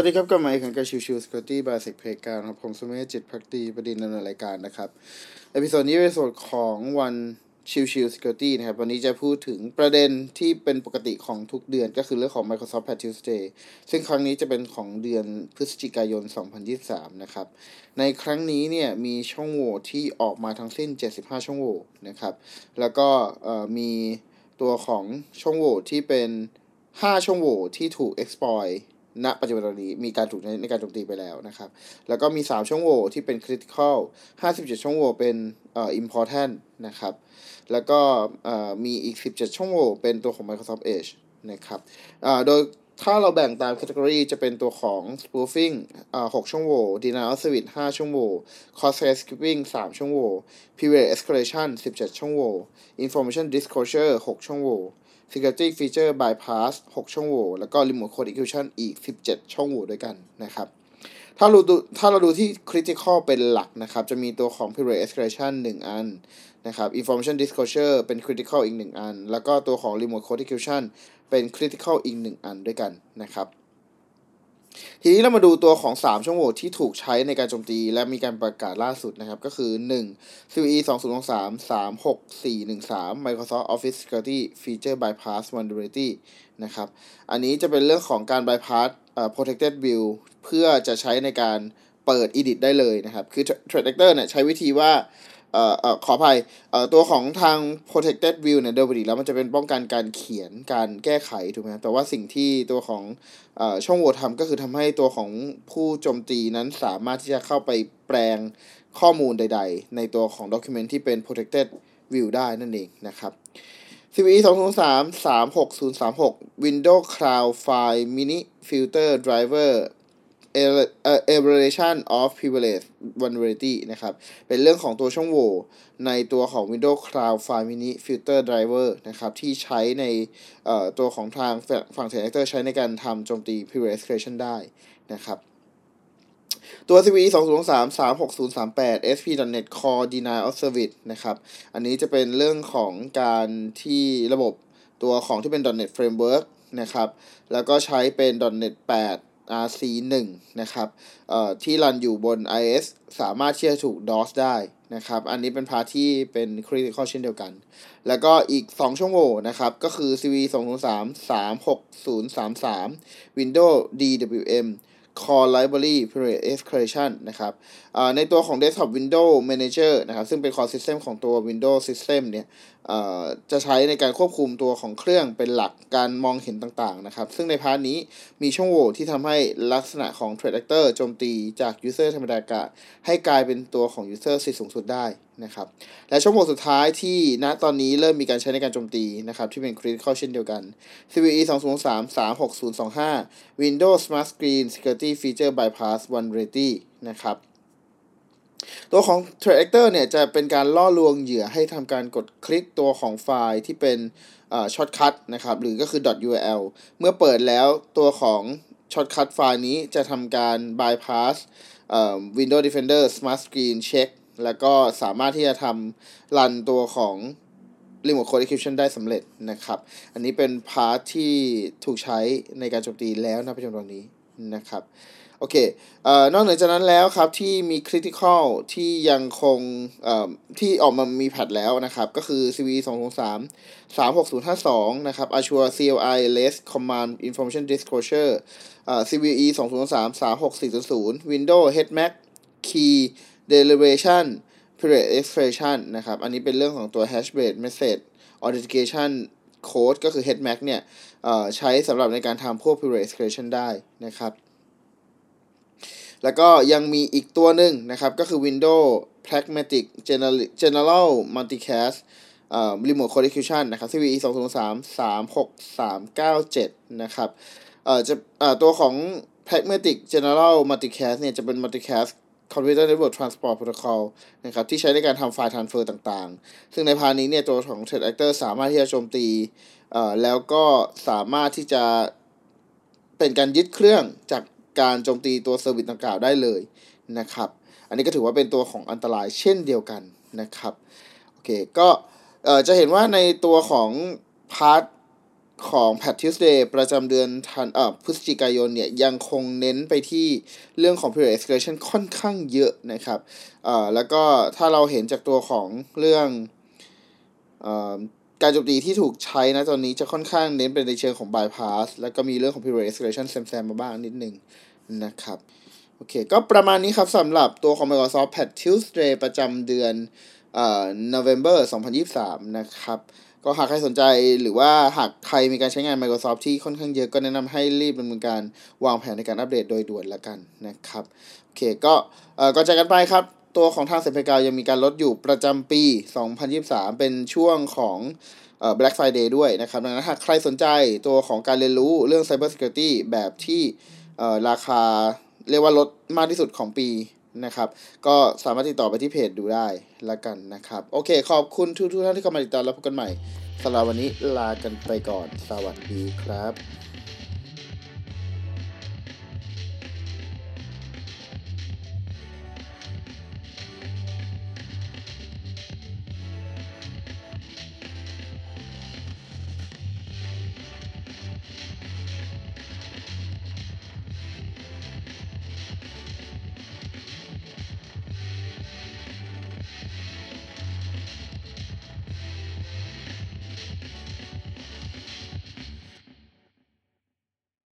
วัสดีครับกลับมาอีกครั้งกับชิวชิวสกอตตี้บาสิกเพลการครับผมสมัยจิตพักดีประเด็นในรายการนะครับเอพิโซดนี้เป็นส่วนของวันชิวชิวสกอตตี้นะครับ วันนี้จะพูดถึงประเด็นที่เป็นปกติของทุกเดือนก็คือเรื่องของ Microsoft Patch Tuesday ซึ่งครั้งนี้จะเป็นของเดือนพฤศจิกายน 2023 นะครับ ในครั้งนี้เนี่ยมีช่องโหว่ที่ออกมาทั้งสิ้น 75 ช่องโหว่นะครับ แล้วก็มีตัวของช่องโหว่ที่เป็น 5 ช่องโหว่ที่ถูก exploit ณปัจจุบันนี้มีการถูกในการโจมตีไปแล้วนะครับ แล้วก็มี 3 ช่องโหว่ที่เป็น critical 57 ช่องโหว่เป็นเอ่อ important นะครับ แล้วก็เอ่อมีอีก 17 ช่องโหว่เป็นตัวของ Microsoft Edge นะครับเอ่อโดยถ้าเราแบ่งตาม category จะเป็นตัวของ spoofing อ่า6ช่องโหว่ denial of service 5ช่องโหว่ cross skipping 3 ช่องโหว่ period escalation 17 ช่องโหว่ information disclosure 6 ช่องโหว่ Security Feature Bypass 6 ช่องโหว่แล้วก็ Remote Code Execution อีก 17 ช่องโหว่ด้วยกันนะครับถ้าเราดูถ้าเราดูที่ Critical เป็นหลักนะครับ จะมีตัวของ Period Escalation 1 อันนะครับ Information Disclosure เป็น Critical อีก 1 อัน แล้วก็ตัวของ Remote Code Execution เป็น Critical อีก 1 อันด้วยกันนะครับ ทีนี้เรามาดูตัวของ 3 ช่องโหว่ที่ถูกใช้ในการโจมตี และมีการประกาศล่าสุดนะครับ ก็คือ 1 CVE 2023 36413 Microsoft Office Security Feature Bypass Vulnerability นะครับ อันนี้จะเป็นเรื่องของการ bypass protected view เพื่อจะใช้ในการเปิด edit ได้เลยนะครับ คือ threat actor เนี่ยใช้วิธีว่า เอ่อเอ่อขออภัยเอ่อตัวของทาง protected view เนี่ยโดยปกติแล้วมันจะเป็นป้องกันการเขียนการแก้ไขถูกไหมแต่ว่าสิ่งที่ตัวของเอ่อช่องโหว่ทำก็คือทำให้ตัวของผู้โจมตีนั้นสามารถที่จะเข้าไปแปลงข้อมูลใด ๆ ในตัวของ document ที่เป็น protected view ได้นั่นเองนะครับ CVE 203 36036 Windows Cloud File Mini Filter Driver evaluation of privilege vulnerability นะครับ เป็นเรื่องของตัวช่องโหว่ในตัวของ Windows Cloud File Mini Filter Driver นะครับ ที่ใช้ในตัวของทางฝั่ง t h r e a t actor ใช้ในการทำโจมตี privilege escalation ได้นะครับตัว CVE 203 36038 SP.NET Core Denial of Service นะครับ อันนี้จะเป็นเรื่องของการที่ระบบตัวของที่เป็น .NET Framework นะครับ แล้วก็ใช้เป็น .NET 8 RC1 นะครับที่รันอยู่บน IS สามารถที่จะถูก DOS ได้นะครับ อันนี้เป็นพาทที่เป็น critical เช่นเดียวกัน แล้วก็อีก 2 ช่องโหว่นะครับ ก็คือ CV 203 36033 Windows DWM Core Library Period Escalation นะครับในตัวของ Desktop Windows Manager นะครับ ซึ่งเป็น Core System ของตัว Windows System เนี่ย จะใช้ในการควบคุมตัวของเครื่องเป็นหลักการมองเห็นต่างๆนะครับ ซึ่งในพาร์ทนี้มีช่องโหว่ที่ทำให้ลักษณะของ Threat Actor โจมตีจาก User ธรรมดากะให้กลายเป็นตัวของ User สิทธิสูงสุดได้นะครับ และช่องโหว่สุดท้ายที่ณตอนนี้เริ่มมีการใช้ในการโจมตีนะครับ ที่เป็น Critical เช่นเดียวกัน CVE 203 36025 Windows Smart Screen Security Feature Bypass Vulnerability นะครับ ตัวของ t r a c t o r เนี่ยจะเป็นการล่อลวงเหยื่อให้ทำการกดคลิกตัวของไฟล์ที่เป็น shortcut นะครับหรือก็คือ .url เมื่อเปิดแล้วตัวของ shortcut ไฟล์นี้จะทำการ bypass Windows Defender Smart Screen Check แล้วก็สามารถที่จะทำรันตัวของ Remote Code Execution ได้สำเร็จนะครับ อันนี้เป็น part ที่ถูกใช้ในการโจมตีแล้วณปัจจุบันนี้ นะครับโอเคเอ่อนอกเหนือจากนั้นแล้วครับที่มี critical ที่ยังคงเอ่อที่ออกมามี patch แล้วนะครับ ก็คือ CVE 203 36052นะครับ Azure CLI REST command information disclosure เอ่อ CVE 203 36400 Windows HMAC key deliberation period expression นะครับ อันนี้เป็นเรื่องของตัว hash based message authentication code ก็คือ HMAC เนี่ยใช้สำหรับในการทำพวก period expression ได้นะครับ แล้วก็ยังมีอีกตัวหนึ่งนะครับ ก็คือ Windows Pragmatic General General Multicast เอ่อ Remote Code Execution นะครับ CVE 203 36397 นะครับ เอ่อจะเอ่อตัวของ Pragmatic General Multicast เนี่ยจะเป็น Multicast Computer Network Transport Protocol นะครับที่ใช้ในการทำไฟล์ transfer ต่างๆ ซึ่งในพานี้เนี่ยตัวของ Threat Actor สามารถที่จะโจมตีเอ่อแล้วก็สามารถที่จะเป็นการยึดเครื่องจากการโจมตีตัว service ดังกล่าวได้เลยนะครับ อันนี้ก็ถือว่าเป็นตัวของอันตรายเช่นเดียวกันนะครับ โอเค ก็จะเห็นว่าในตัวของพาร์ท ของ Pat Tuesday ประจำเดือนธันเอ่อพฤศจิกายนเนี่ยยังคงเน้นไปที่เรื่องของ period escalation ค่อนข้างเยอะนะครับเอ่อแล้วก็ถ้าเราเห็นจากตัวของเรื่องเอ่อการโจมตีที่ถูกใช้นะตอนนี้จะค่อนข้างเน้นเป็นในเชิงของ bypass แล้วก็มีเรื่องของ period escalation แซมๆมาบ้างนิดนึงนะครับโอเค ก็ประมาณนี้ครับสำหรับตัวของ Microsoft Patch Tuesday ประจำเดือนเอ่อ November 2023 นะครับ ก็หากใครสนใจหรือว่าหากใครมีการใช้งาน Microsoft ที่ค่อนข้างเยอะก็แนะนำให้รีบดำเนินการวางแผนในการอัปเดตโดยด่วนละกันนะครับ โอเคก็เอ่อก่อนจากกันไปครับ ตัวของทางเซนเพกายังมีการลดอยู่ประจำปี 2023 เป็นช่วงของเอ่อ Black Friday ด้วยนะครับ ดังนั้นหากใครสนใจตัวของการเรียนรู้เรื่อง Cyber Security แบบที่เอ่อราคาเรียกว่าลดมากที่สุดของปี นะครับ ก็สามารถติดต่อไปที่เพจดูได้ละกันนะครับ โอเค ขอบคุณทุกท่านที่เข้ามาติดตามแล้วพบกันใหม่สำหรับวันนี้ลากันไปก่อน สวัสดีครับ